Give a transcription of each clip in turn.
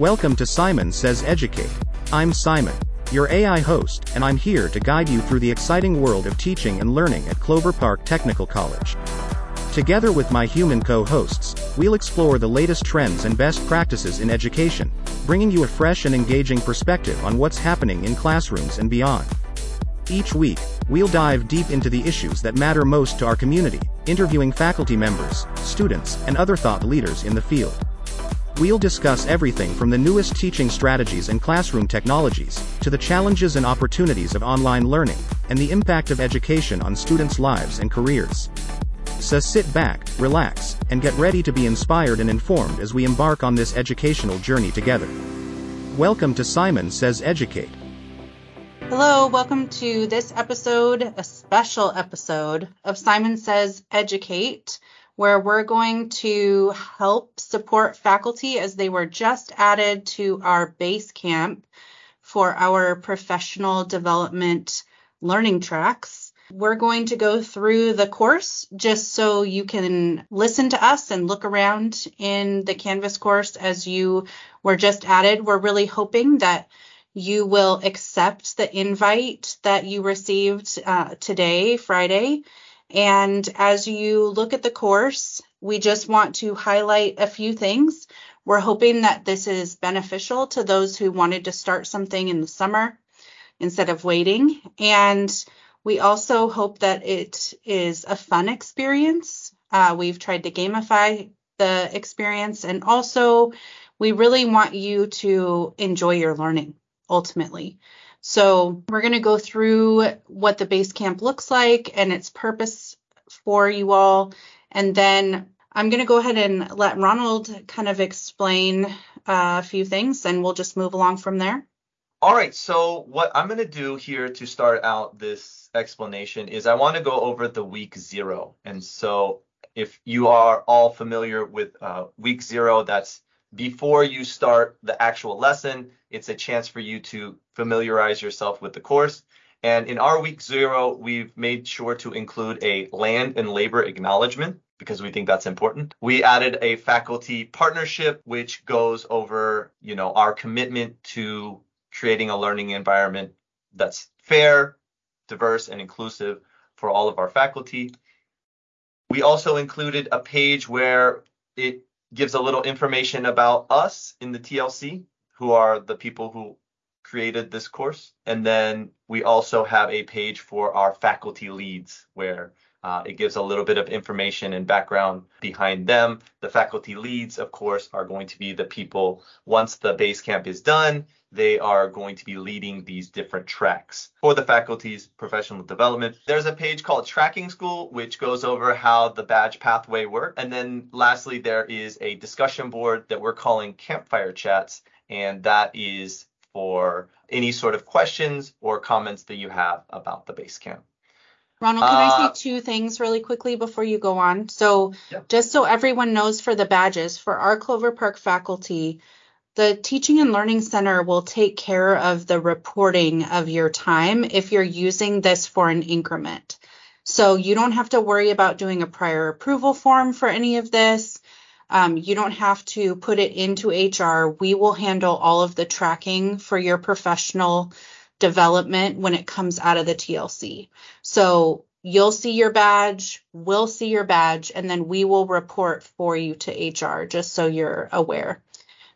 Welcome to Simon Says Educate. I'm Simon, your AI host, and I'm here to guide you through the exciting world of teaching and learning at Clover Park Technical College. Together with my human co-hosts, we'll explore the latest trends and best practices in education, bringing you a fresh and engaging perspective on what's happening in classrooms and beyond. Each week, we'll dive deep into the issues that matter most to our community, interviewing faculty members, students, and other thought leaders in the field. We'll discuss everything from the newest teaching strategies and classroom technologies, to the challenges and opportunities of online learning, and the impact of education on students' lives and careers. So sit back, relax, and get ready to be inspired and informed as we embark on this educational journey together. Welcome to Simon Says Educate. Hello, welcome to this episode, a special episode of Simon Says Educate, where we're going to help support faculty as they were just added to our base camp for our professional development learning tracks. We're going to go through the course just so you can listen to us and look around in the Canvas course as you were just added. We're really hoping that you will accept the invite that you received uh, today, Friday. And as you look at the course, we just want to highlight a few things. We're hoping that this is beneficial to those who wanted to start something in the summer instead of waiting. And we also hope that it is a fun experience. Uh, we've tried to gamify the experience and also we really want you to enjoy your learning ultimately. So we're going to go through what the base camp looks like and its purpose for you all. And then I'm going to go ahead and let Ronald kind of explain uh, a few things and we'll just move along from there. All right, so what I'm going to do here to start out this explanation is I want to go over the week zero. And so if you are all familiar with uh, week zero, that's before you start the actual lesson. It's a chance for you to familiarize yourself with the course. And in our week zero, we've made sure to include a land and labor acknowledgement because we think that's important. We added a faculty partnership, which goes over, you know, our commitment to creating a learning environment that's fair, diverse, and inclusive for all of our faculty. We also included a page where it gives a little information about us in the TLC, who are the people who created this course. And then we also have a page for our faculty leads where uh, it gives a little bit of information and background behind them. The faculty leads, of course, are going to be the people once the base camp is done, they are going to be leading these different tracks for the faculty's professional development. There's a page called Tracking School, which goes over how the badge pathway works. And then lastly, there is a discussion board that we're calling Campfire Chats, and that is for any sort of questions or comments that you have about the base camp. Ronald, can uh, I say two things really quickly before you go on? So, just so everyone knows for the badges, for our Clover Park faculty, the Teaching and Learning Center will take care of the reporting of your time if you're using this for an increment. So, you don't have to worry about doing a prior approval form for any of this. Um, you don't have to put it into HR. We will handle all of the tracking for your professional development when it comes out of the TLC. So you'll see your badge, we'll see your badge, and then we will report for you to HR just so you're aware.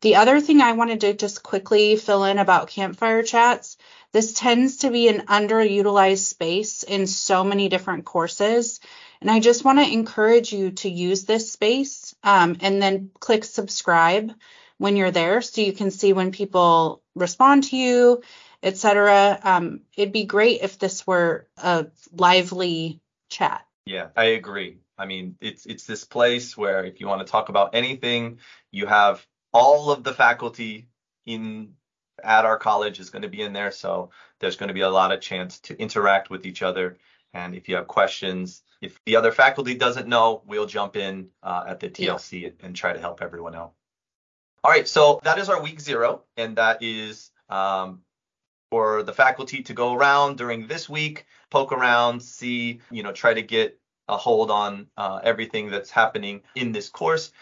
The other thing I wanted to just quickly fill in about campfire chats this tends to be an underutilized space in so many different courses. And I just want to encourage you to use this space um, and then click subscribe when you're there so you can see when people respond to you etc. Um, it'd be great if this were a lively chat. Yeah, I agree. I mean, it's it's this place where if you want to talk about anything, you have all of the faculty in at our college is going to be in there, so there's going to be a lot of chance to interact with each other. And if you have questions, if the other faculty doesn't know, we'll jump in uh, at the TLC yeah. and try to help everyone out. All right, so that is our week zero, and that is um, for the faculty to go around during this week, poke around, see, you know, try to get a hold on uh, everything that's happening in this course.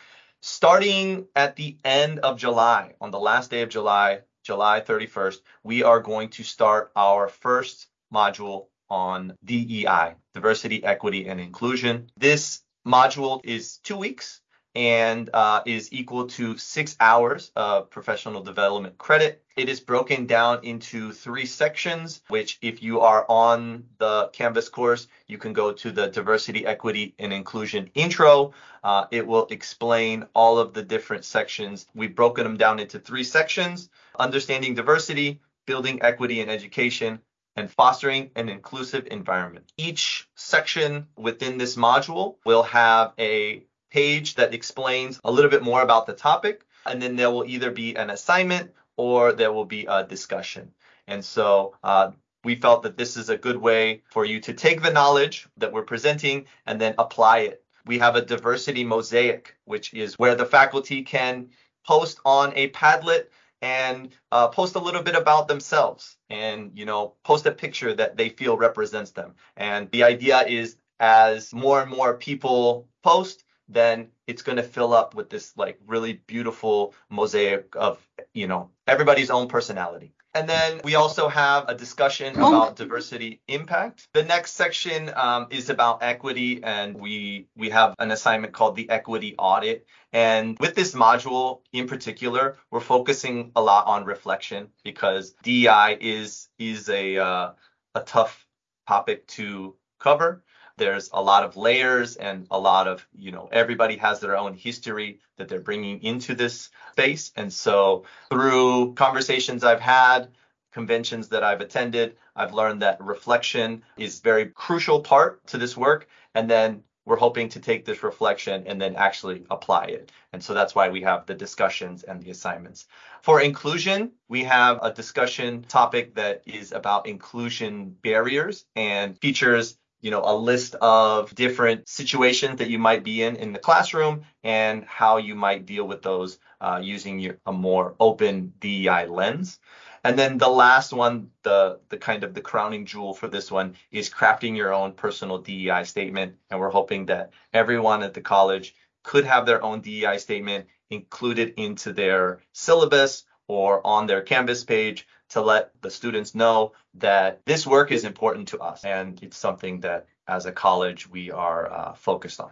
starting at the end of July, on the last day of July, July 31st, we are going to start our first module on DEI, diversity, equity, and inclusion. This module is two weeks and uh, is equal to six hours of professional development credit. It is broken down into three sections, which if you are on the Canvas course, you can go to the diversity, equity, and inclusion intro. Uh, it will explain all of the different sections. We've broken them down into three sections, understanding diversity, building equity and education, and fostering an inclusive environment. Each section within this module will have a page that explains a little bit more about the topic, and then there will either be an assignment or there will be a discussion. And so uh, we felt that this is a good way for you to take the knowledge that we're presenting and then apply it. We have a diversity mosaic, which is where the faculty can post on a Padlet and uh, post a little bit about themselves and you know post a picture that they feel represents them and the idea is as more and more people post then it's going to fill up with this like really beautiful mosaic of you know everybody's own personality and then we also have a discussion oh. about diversity impact. The next section um, is about equity, and we we have an assignment called the equity audit. And with this module in particular, we're focusing a lot on reflection because DEI is is a uh, a tough topic to cover there's a lot of layers and a lot of you know everybody has their own history that they're bringing into this space and so through conversations i've had conventions that i've attended i've learned that reflection is very crucial part to this work and then we're hoping to take this reflection and then actually apply it. And so that's why we have the discussions and the assignments. For inclusion, we have a discussion topic that is about inclusion barriers and features you know, a list of different situations that you might be in in the classroom and how you might deal with those uh, using your, a more open DEI lens. And then the last one, the the kind of the crowning jewel for this one is crafting your own personal DEI statement. And we're hoping that everyone at the college could have their own DEI statement included into their syllabus or on their Canvas page to let the students know that this work is important to us and it's something that as a college we are uh, focused on.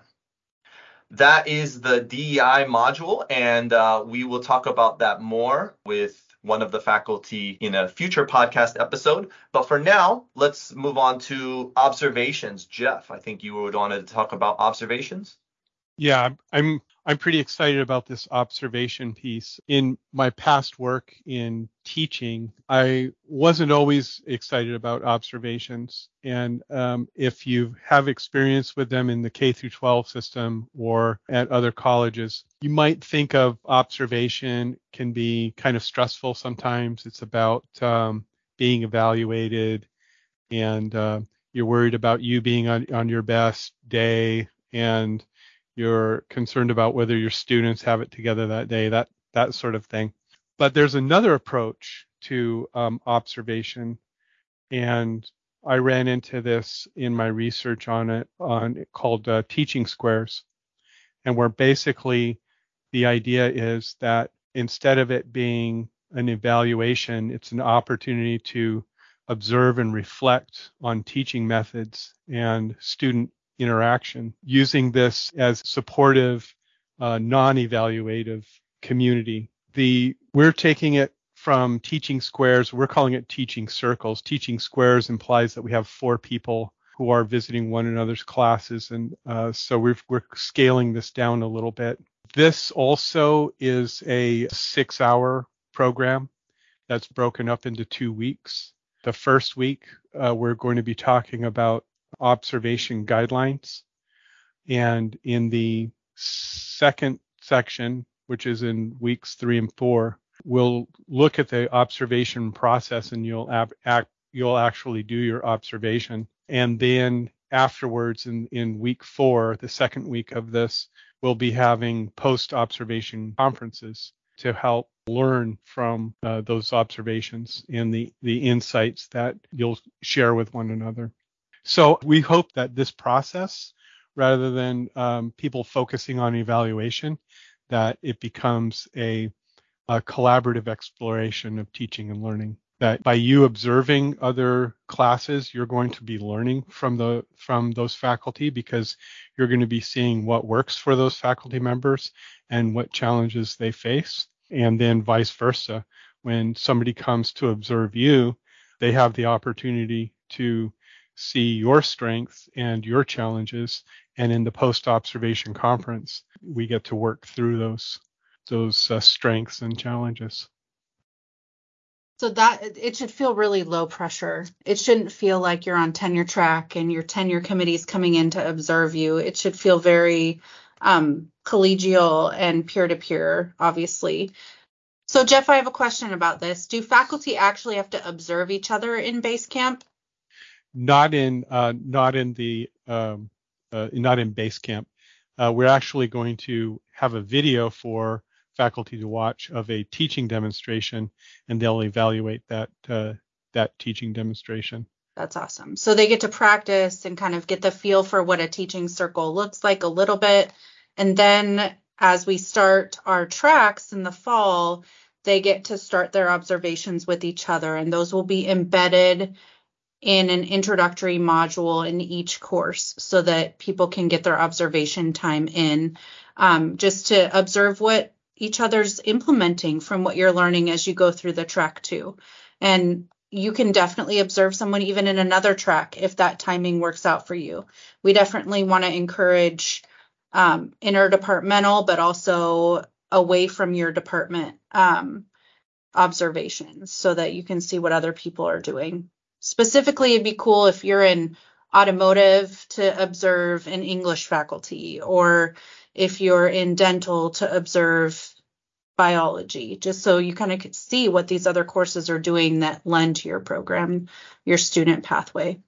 That is the DEI module, and uh, we will talk about that more with one of the faculty in a future podcast episode. But for now, let's move on to observations. Jeff, I think you would want to talk about observations. Yeah, I'm I'm pretty excited about this observation piece. In my past work in teaching, I wasn't always excited about observations. And um, if you have experience with them in the K through 12 system or at other colleges, you might think of observation can be kind of stressful sometimes. It's about um, being evaluated and uh, you're worried about you being on, on your best day and you're concerned about whether your students have it together that day, that that sort of thing. But there's another approach to um, observation, and I ran into this in my research on it on it called uh, teaching squares, and where basically the idea is that instead of it being an evaluation, it's an opportunity to observe and reflect on teaching methods and student interaction, using this as supportive, uh, non-evaluative community. The we're taking it from teaching squares. We're calling it teaching circles. Teaching squares implies that we have four people who are visiting one another's classes, and uh, so we're we're scaling this down a little bit. This also is a six-hour program that's broken up into two weeks. The first week, uh, we're going to be talking about observation guidelines. And in the second section, which is in weeks three and four, we'll look at the observation process and you'll ab- act, you'll actually do your observation. And then afterwards in, in week four, the second week of this, we'll be having post observation conferences to help learn from uh, those observations and the, the insights that you'll share with one another. So we hope that this process, rather than um, people focusing on evaluation, that it becomes a, a collaborative exploration of teaching and learning. That by you observing other classes you're going to be learning from the from those faculty because you're going to be seeing what works for those faculty members and what challenges they face. And then vice versa when somebody comes to observe you they have the opportunity to see your strengths and your challenges and in the post observation conference we get to work through those those uh, strengths and challenges so that it should feel really low pressure. It shouldn't feel like you're on tenure track and your tenure committee is coming in to observe you. It should feel very um, collegial and peer to peer, obviously. So, Jeff, I have a question about this. Do faculty actually have to observe each other in Basecamp? Not in, uh, not in the, um, uh, not in Basecamp. Uh, we're actually going to have a video for faculty to watch of a teaching demonstration, and they'll evaluate that uh, that teaching demonstration. That's awesome. So they get to practice and kind of get the feel for what a teaching circle looks like a little bit, and then as we start our tracks in the fall, they get to start their observations with each other, and those will be embedded in an introductory module in each course so that people can get their observation time in um, just to observe what each other's implementing from what you're learning as you go through the track too. And you can definitely observe someone even in another track if that timing works out for you. We definitely want to encourage um, interdepartmental, but also away from your department um, observations so that you can see what other people are doing. Specifically, it'd be cool if you're in automotive to observe an English faculty or if you're in dental to observe biology, just so you kind of could see what these other courses are doing that lend to your program, your student pathway.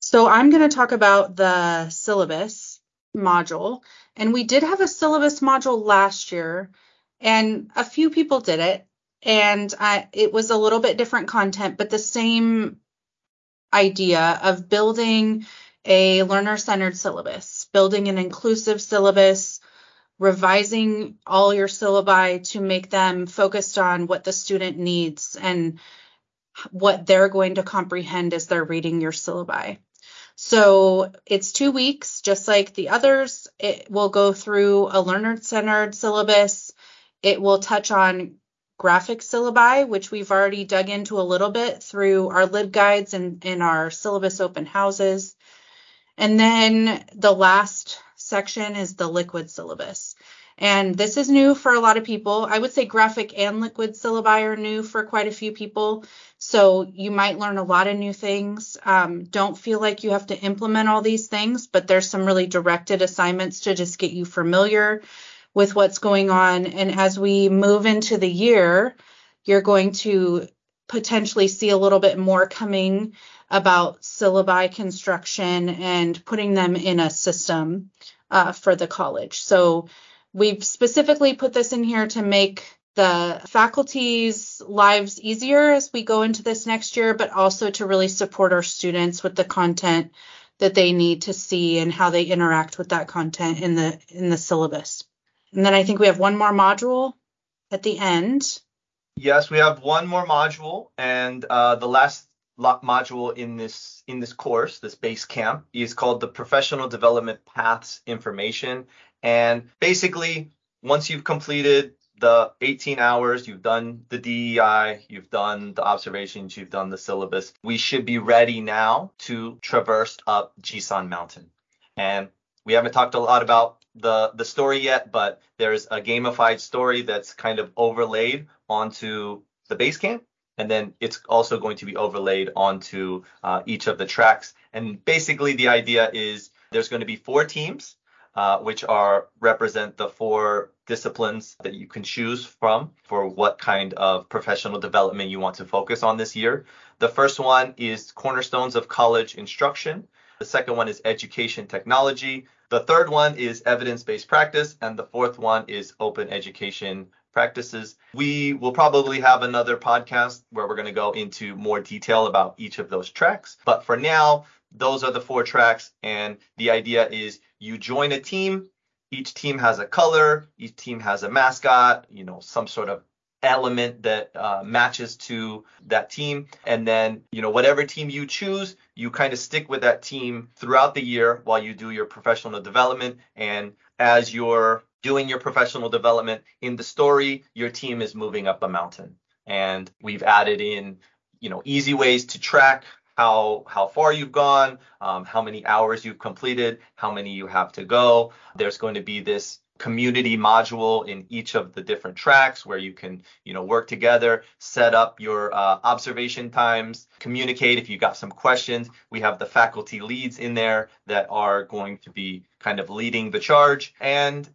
So I'm going to talk about the syllabus module. And we did have a syllabus module last year, and a few people did it. And I, it was a little bit different content, but the same idea of building a learner centered syllabus, building an inclusive syllabus, revising all your syllabi to make them focused on what the student needs and what they're going to comprehend as they're reading your syllabi. So it's two weeks, just like the others. It will go through a learner centered syllabus. It will touch on graphic syllabi, which we've already dug into a little bit through our LibGuides and in our syllabus open houses. And then the last section is the liquid syllabus. And this is new for a lot of people. I would say graphic and liquid syllabi are new for quite a few people. So you might learn a lot of new things. Um, don't feel like you have to implement all these things, but there's some really directed assignments to just get you familiar with what's going on. And as we move into the year, you're going to potentially see a little bit more coming about syllabi construction and putting them in a system uh, for the college. So we've specifically put this in here to make the faculty's lives easier as we go into this next year, but also to really support our students with the content that they need to see and how they interact with that content in the in the syllabus. And then I think we have one more module at the end. Yes, we have one more module, and uh, the last module in this in this course, this base camp, is called the Professional Development Paths Information. And basically, once you've completed the 18 hours, you've done the DEI, you've done the observations, you've done the syllabus, we should be ready now to traverse up Jisan Mountain. And we haven't talked a lot about the the story yet, but there's a gamified story that's kind of overlaid onto the base camp and then it's also going to be overlaid onto uh, each of the tracks. And basically, the idea is there's going to be four teams, uh, which are represent the four disciplines that you can choose from for what kind of professional development you want to focus on this year. The first one is cornerstones of college instruction. The second one is education technology. The third one is evidence-based practice, and the fourth one is open education practices. We will probably have another podcast where we're going to go into more detail about each of those tracks. But for now, those are the four tracks. And the idea is you join a team. each team has a color, each team has a mascot, you know, some sort of element that uh, matches to that team. And then, you know, whatever team you choose, you kind of stick with that team throughout the year while you do your professional development. And as you're doing your professional development in the story, your team is moving up a mountain. And we've added in, you know, easy ways to track how how far you've gone, um, how many hours you've completed, how many you have to go. There's going to be this community module in each of the different tracks where you can you know work together set up your uh, observation times communicate if you got some questions. We have the faculty leads in there that are going to be kind of leading the charge. And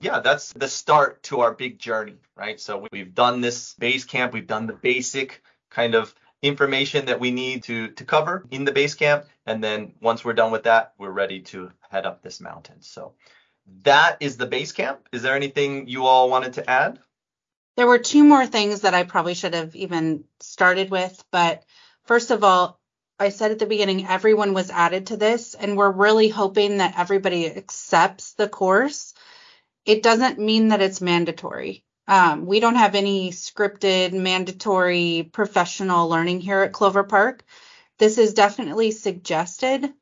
yeah that's the start to our big journey right? So we've done this base camp. We've done the basic kind of information that we need to to cover in the base camp. And then once we're done with that we're ready to head up this mountain. So that is the base camp. Is there anything you all wanted to add? There were two more things that I probably should have even started with, but first of all, I said at the beginning everyone was added to this, and we're really hoping that everybody accepts the course. It doesn't mean that it's mandatory. Um, we don't have any scripted, mandatory professional learning here at Clover Park. This is definitely suggested,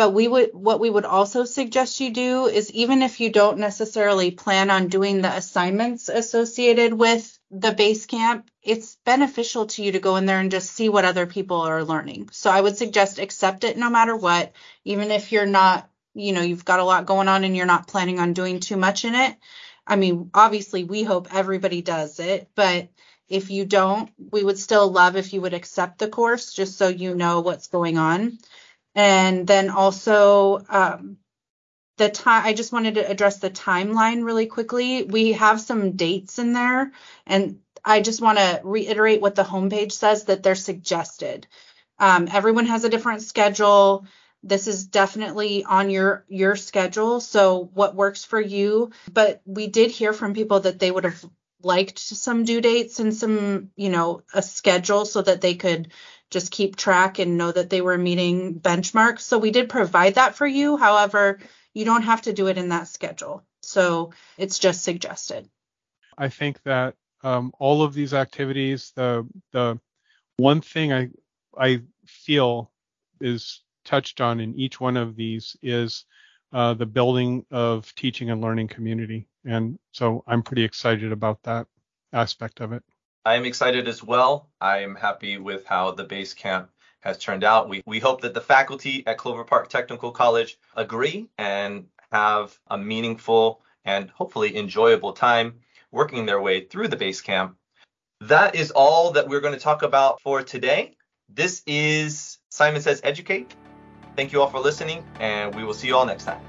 but we would what we would also suggest you do is even if you don't necessarily plan on doing the assignments associated with the base camp, it's beneficial to you to go in there and just see what other people are learning. So I would suggest accept it no matter what, even if you're not, you know, you've got a lot going on and you're not planning on doing too much in it. I mean, obviously we hope everybody does it, but if you don't, we would still love if you would accept the course just so you know what's going on. And then also um, the time, I just wanted to address the timeline really quickly. We have some dates in there, and I just want to reiterate what the homepage says that they're suggested. Um, everyone has a different schedule. This is definitely on your your schedule, so what works for you. But we did hear from people that they would have liked some due dates and some, you know, a schedule so that they could just keep track and know that they were meeting benchmarks. So we did provide that for you. However, you don't have to do it in that schedule. So it's just suggested. I think that um, all of these activities, the the one thing I I feel is touched on in each one of these is uh, the building of teaching and learning community, and so I'm pretty excited about that aspect of it. I am excited as well. I am happy with how the base camp has turned out. We, we hope that the faculty at Clover Park Technical College agree and have a meaningful and hopefully enjoyable time working their way through the base camp. That is all that we're going to talk about for today. This is Simon Says Educate. Thank you all for listening, and we will see you all next time.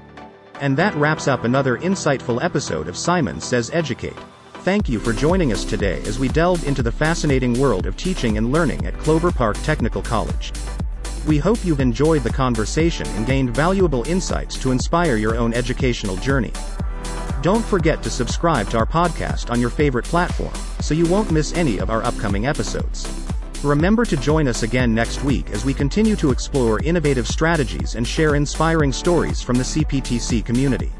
And that wraps up another insightful episode of Simon Says Educate. Thank you for joining us today as we delved into the fascinating world of teaching and learning at Clover Park Technical College. We hope you've enjoyed the conversation and gained valuable insights to inspire your own educational journey. Don't forget to subscribe to our podcast on your favorite platform so you won't miss any of our upcoming episodes. Remember to join us again next week as we continue to explore innovative strategies and share inspiring stories from the CPTC community.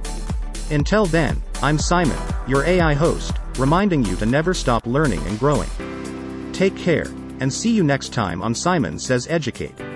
Until then, I'm Simon, your AI host, reminding you to never stop learning and growing. Take care, and see you next time on Simon Says Educate.